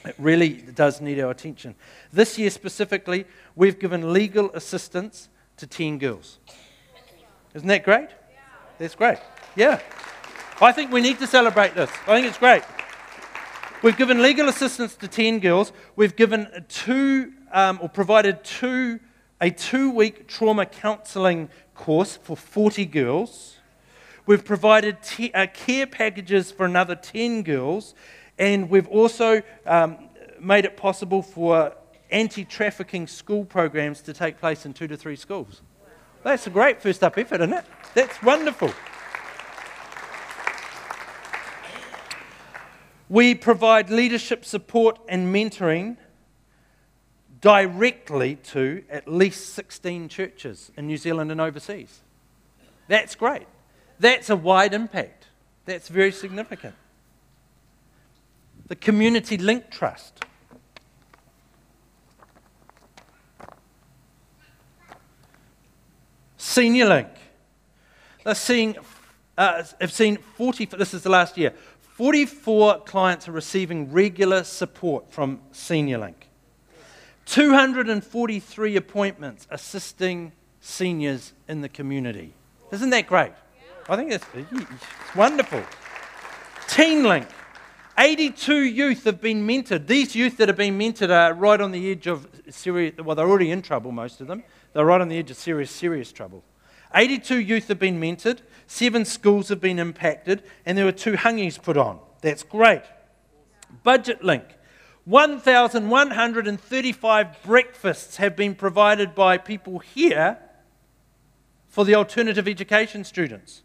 It really does need our attention. This year specifically, we've given legal assistance to 10 girls. Isn't that great? That's great. Yeah. I think we need to celebrate this. I think it's great. We've given legal assistance to 10 girls. We've given two, um, or provided two, a two week trauma counselling course for 40 girls. We've provided t- uh, care packages for another 10 girls. And we've also um, made it possible for anti trafficking school programs to take place in two to three schools. That's a great first up effort, isn't it? That's wonderful. We provide leadership support and mentoring directly to at least 16 churches in New Zealand and overseas. That's great. That's a wide impact. That's very significant. The Community Link Trust. Senior Link. They're seeing, uh, have seen 40, this is the last year, 44 clients are receiving regular support from Senior Link. 243 appointments assisting seniors in the community. Isn't that great? I think it's, it's wonderful. Teen Link. 82 youth have been mentored. These youth that have been mentored are right on the edge of serious, well, they're already in trouble, most of them. They're right on the edge of serious, serious trouble. 82 youth have been mentored, seven schools have been impacted, and there were two hangis put on. That's great. Budget Link. 1,135 breakfasts have been provided by people here for the alternative education students.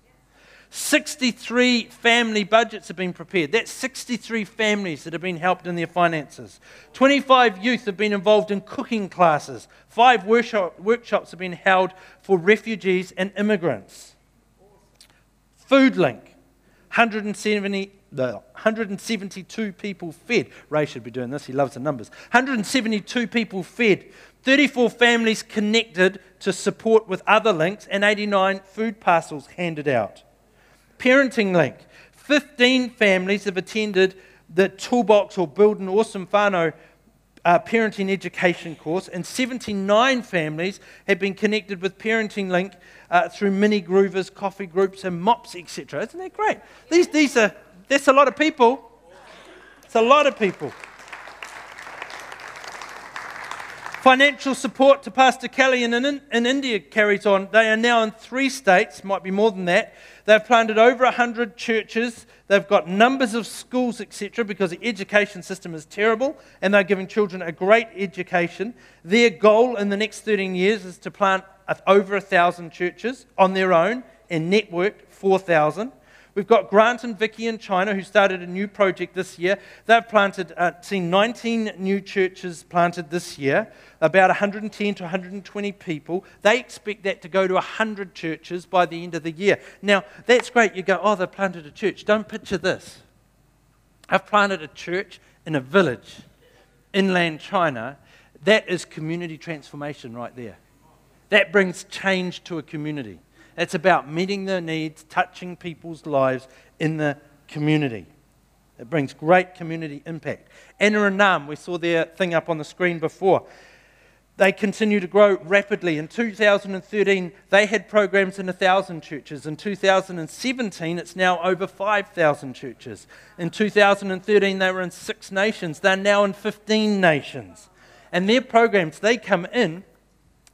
63 family budgets have been prepared. That's 63 families that have been helped in their finances. 25 youth have been involved in cooking classes. Five workshop, workshops have been held for refugees and immigrants. Food Link, 170, the 172 people fed. Ray should be doing this, he loves the numbers. 172 people fed, 34 families connected to support with other links, and 89 food parcels handed out. Parenting Link. 15 families have attended the Toolbox or Build an Awesome Whānau uh, parenting education course, and 79 families have been connected with Parenting Link uh, through mini groovers, coffee groups, and mops, etc. Isn't that great? These, these are, that's a lot of people. It's a lot of people. Financial support to Pastor Kelly in, in, in India carries on. They are now in three states, might be more than that. They've planted over 100 churches. They've got numbers of schools, etc., because the education system is terrible and they're giving children a great education. Their goal in the next 13 years is to plant over 1,000 churches on their own and network 4,000. We've got Grant and Vicky in China who started a new project this year. They've planted, uh, seen 19 new churches planted this year, about 110 to 120 people. They expect that to go to 100 churches by the end of the year. Now, that's great. You go, oh, they've planted a church. Don't picture this. I've planted a church in a village, inland China. That is community transformation right there. That brings change to a community. It's about meeting their needs, touching people's lives in the community. It brings great community impact. Anna and we saw their thing up on the screen before. They continue to grow rapidly. In 2013, they had programs in 1,000 churches. In 2017, it's now over 5,000 churches. In 2013, they were in six nations. They're now in 15 nations. And their programs, they come in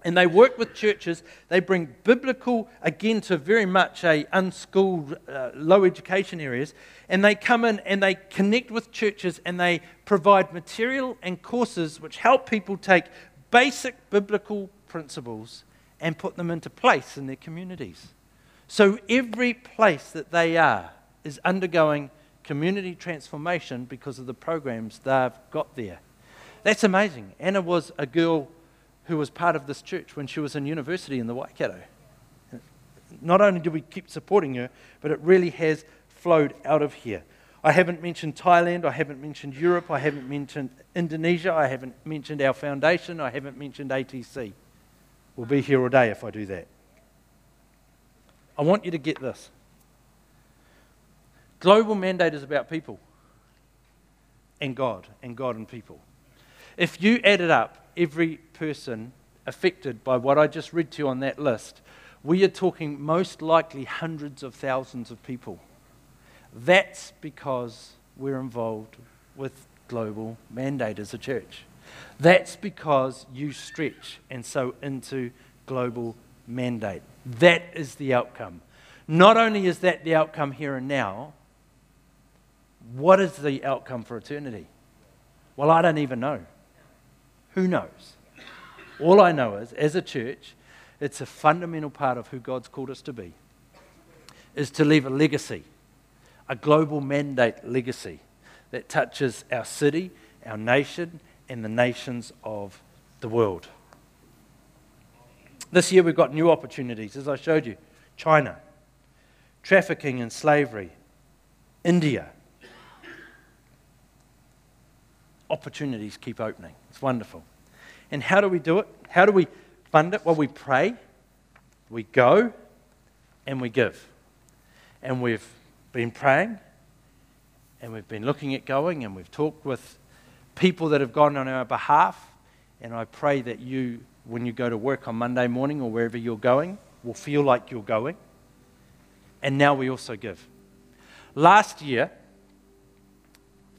and they work with churches. They bring biblical, again, to very much a unschooled, uh, low education areas. And they come in and they connect with churches and they provide material and courses which help people take basic biblical principles and put them into place in their communities. So every place that they are is undergoing community transformation because of the programs they've got there. That's amazing. Anna was a girl who was part of this church when she was in university in the Waikato. Not only do we keep supporting her, but it really has flowed out of here. I haven't mentioned Thailand. I haven't mentioned Europe. I haven't mentioned Indonesia. I haven't mentioned our foundation. I haven't mentioned ATC. We'll be here all day if I do that. I want you to get this. Global mandate is about people and God, and God and people. If you added up every person affected by what I just read to you on that list, we are talking most likely hundreds of thousands of people. That's because we're involved with global mandate as a church. That's because you stretch and so into global mandate. That is the outcome. Not only is that the outcome here and now, what is the outcome for eternity? Well, I don't even know. Who knows? All I know is, as a church, it's a fundamental part of who God's called us to be, is to leave a legacy, a global mandate legacy that touches our city, our nation, and the nations of the world. This year we've got new opportunities, as I showed you China, trafficking and slavery, India. Opportunities keep opening. It's wonderful. And how do we do it? How do we fund it? Well, we pray, we go, and we give. And we've been praying, and we've been looking at going, and we've talked with people that have gone on our behalf. And I pray that you, when you go to work on Monday morning or wherever you're going, will feel like you're going. And now we also give. Last year,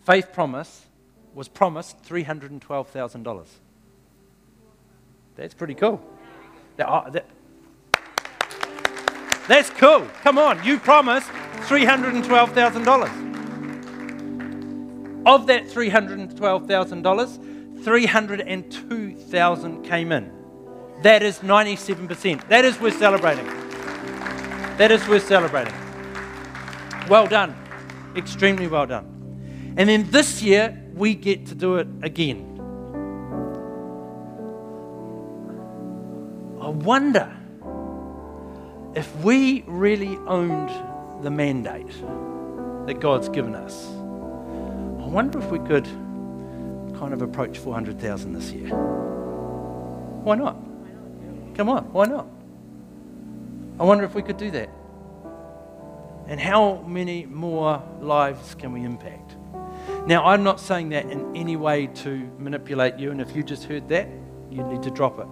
Faith Promise was promised $312,000. That's pretty cool. That, uh, that, that's cool. Come on, you promised $312,000. Of that $312,000, 302,000 came in. That is 97%. That is worth celebrating. That is worth celebrating. Well done. Extremely well done. And then this year, we get to do it again. I wonder if we really owned the mandate that God's given us. I wonder if we could kind of approach 400,000 this year. Why not? Come on, why not? I wonder if we could do that. And how many more lives can we impact? Now, I'm not saying that in any way to manipulate you, and if you just heard that, you need to drop it.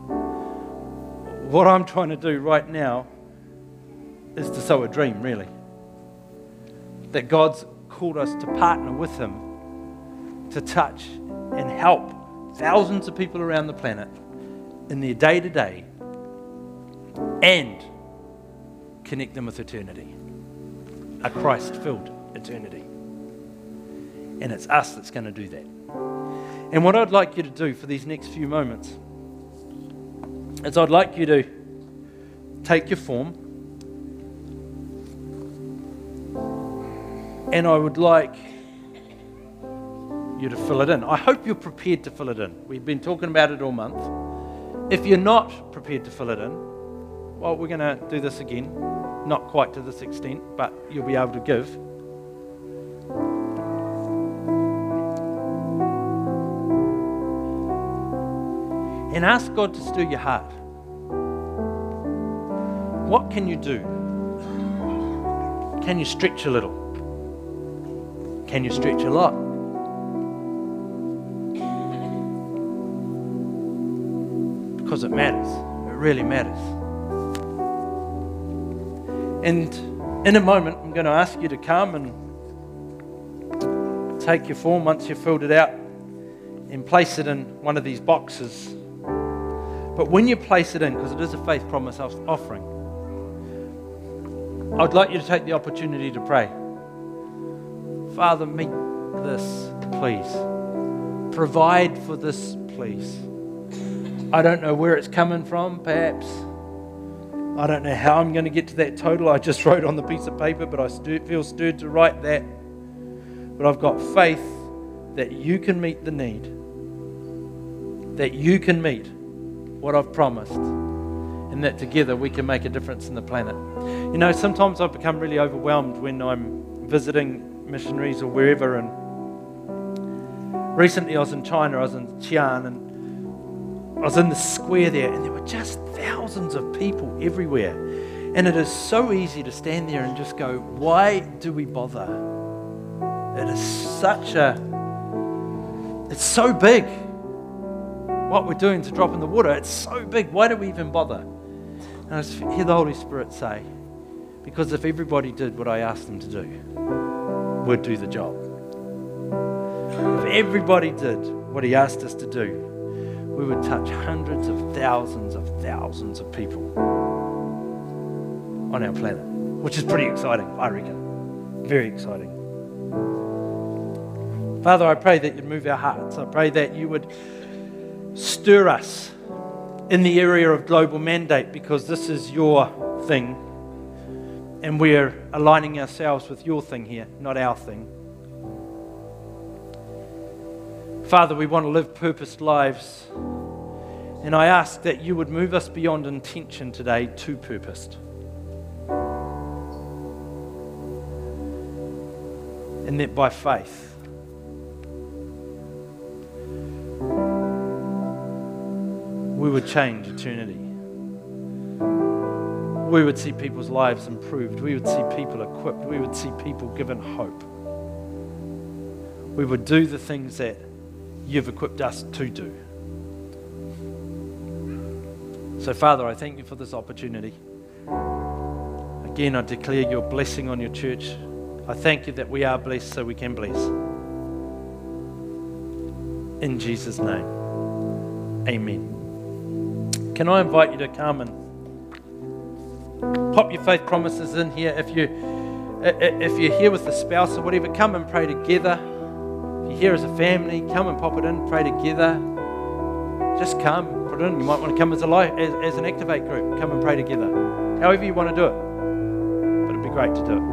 What I'm trying to do right now is to sow a dream, really. That God's called us to partner with Him to touch and help thousands of people around the planet in their day to day and connect them with eternity a Christ filled eternity. And it's us that's going to do that. And what I'd like you to do for these next few moments is I'd like you to take your form and I would like you to fill it in. I hope you're prepared to fill it in. We've been talking about it all month. If you're not prepared to fill it in, well, we're going to do this again. Not quite to this extent, but you'll be able to give. And ask God to stir your heart. What can you do? Can you stretch a little? Can you stretch a lot? Because it matters. It really matters. And in a moment, I'm going to ask you to come and take your form once you've filled it out and place it in one of these boxes. But when you place it in, because it is a faith promise offering, I'd like you to take the opportunity to pray. Father, meet this, please. Provide for this, please. I don't know where it's coming from, perhaps. I don't know how I'm going to get to that total I just *laughs* wrote on the piece of paper, but I feel stirred to write that. But I've got faith that you can meet the need, that you can meet what I've promised, and that together we can make a difference in the planet. You know, sometimes I've become really overwhelmed when I'm visiting missionaries or wherever. And recently I was in China, I was in Xi'an, and I was in the square there, and there were just thousands of people everywhere. And it is so easy to stand there and just go, why do we bother? It is such a, it's so big what we're doing to drop in the water. It's so big. Why do we even bother? And I hear the Holy Spirit say, because if everybody did what I asked them to do, we'd do the job. If everybody did what He asked us to do, we would touch hundreds of thousands of thousands of people on our planet, which is pretty exciting, I reckon. Very exciting. Father, I pray that you'd move our hearts. I pray that you would stir us in the area of global mandate because this is your thing. And we're aligning ourselves with your thing here, not our thing. Father, we want to live purposed lives. And I ask that you would move us beyond intention today to purposed. And that by faith, we would change eternity. We would see people's lives improved. We would see people equipped. We would see people given hope. We would do the things that you've equipped us to do. So, Father, I thank you for this opportunity. Again, I declare your blessing on your church. I thank you that we are blessed so we can bless. In Jesus' name, amen. Can I invite you to come and pop your faith promises in here? If you if you're here with a spouse or whatever, come and pray together. If you're here as a family, come and pop it in, pray together. Just come, put it in. You might want to come as a life, as, as an activate group. Come and pray together. However you want to do it. But it'd be great to do it.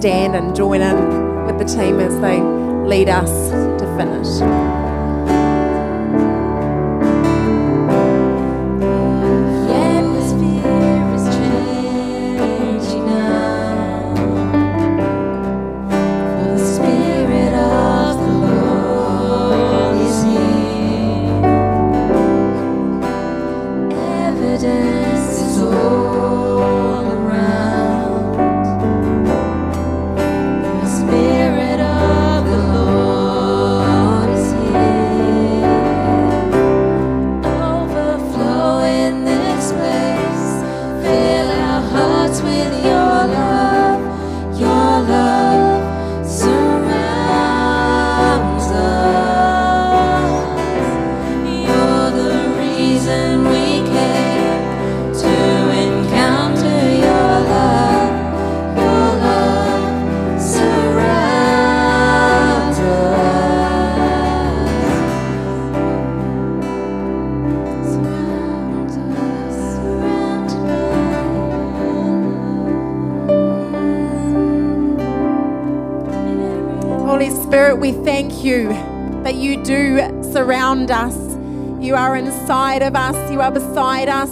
Stand and join in with the team as they lead us to finish? starts with you. Surround us. You are inside of us, you are beside us,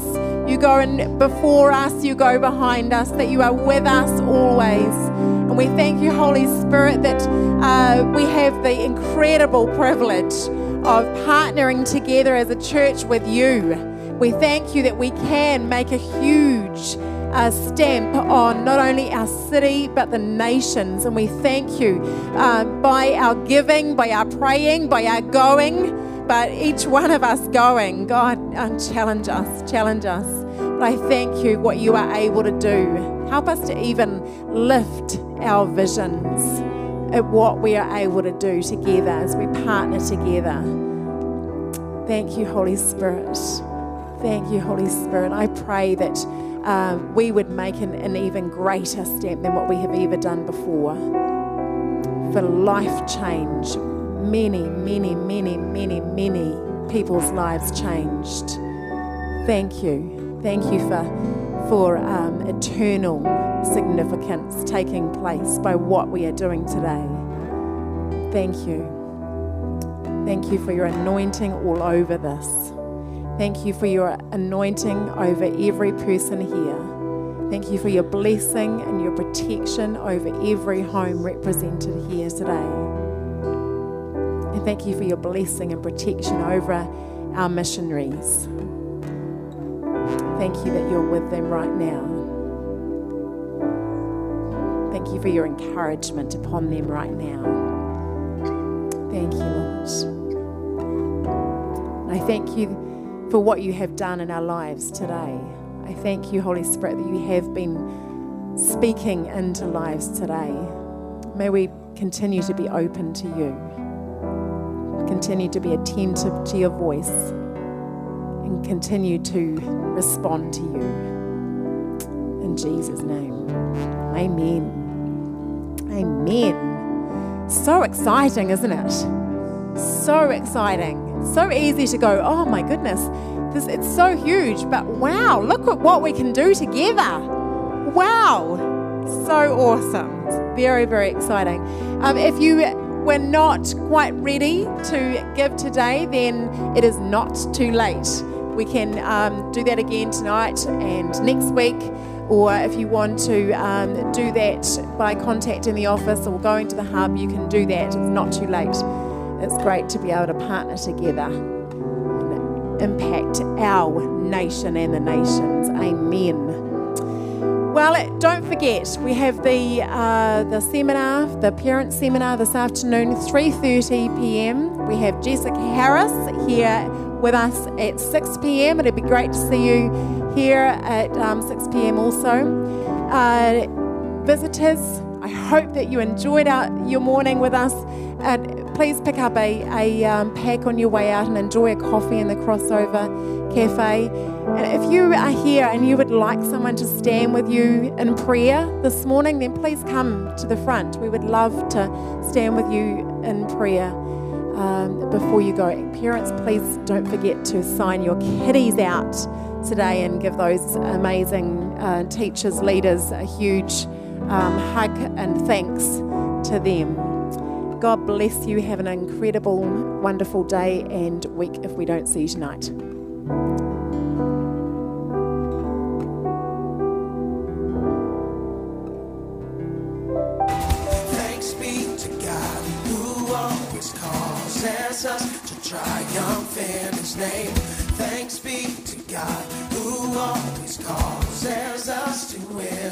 you go in before us, you go behind us, that you are with us always. And we thank you, Holy Spirit, that uh, we have the incredible privilege of partnering together as a church with you. We thank you that we can make a huge uh, stamp on not only our city but the nations. And we thank you uh, by our giving, by our praying, by our going, but each one of us going. God, um, challenge us, challenge us. But I thank you what you are able to do. Help us to even lift our visions at what we are able to do together as we partner together. Thank you, Holy Spirit. Thank you, Holy Spirit. I pray that um, we would make an, an even greater step than what we have ever done before for life change. Many, many, many, many, many people's lives changed. Thank you. Thank you for, for um, eternal significance taking place by what we are doing today. Thank you. Thank you for your anointing all over this. Thank you for your anointing over every person here. Thank you for your blessing and your protection over every home represented here today. And thank you for your blessing and protection over our missionaries. Thank you that you're with them right now. Thank you for your encouragement upon them right now. Thank you, Lord. I thank you for what you have done in our lives today. I thank you, Holy Spirit, that you have been speaking into lives today. May we continue to be open to you, continue to be attentive to your voice, and continue to respond to you. In Jesus' name, amen. Amen. So exciting, isn't it? So exciting. So easy to go, oh my goodness, this, it's so huge, but wow, look at what we can do together. Wow, so awesome. It's very, very exciting. Um, if you were not quite ready to give today, then it is not too late. We can um, do that again tonight and next week, or if you want to um, do that by contacting the office or going to the hub, you can do that. It's not too late. It's great to be able to partner together and impact our nation and the nations. Amen. Well, don't forget we have the uh, the seminar, the parent seminar this afternoon, 3:30 p.m. We have Jessica Harris here with us at 6 p.m. It'd be great to see you here at um, 6 p.m. Also, uh, visitors. I hope that you enjoyed our, your morning with us. Please pick up a, a um, pack on your way out and enjoy a coffee in the crossover cafe. And if you are here and you would like someone to stand with you in prayer this morning, then please come to the front. We would love to stand with you in prayer um, before you go. Parents, please don't forget to sign your kiddies out today and give those amazing uh, teachers, leaders a huge um, hug and thanks to them. God bless you. Have an incredible, wonderful day and week if we don't see you tonight. Thanks be to God who always causes us to triumph in His name. Thanks be to God who always causes us to win.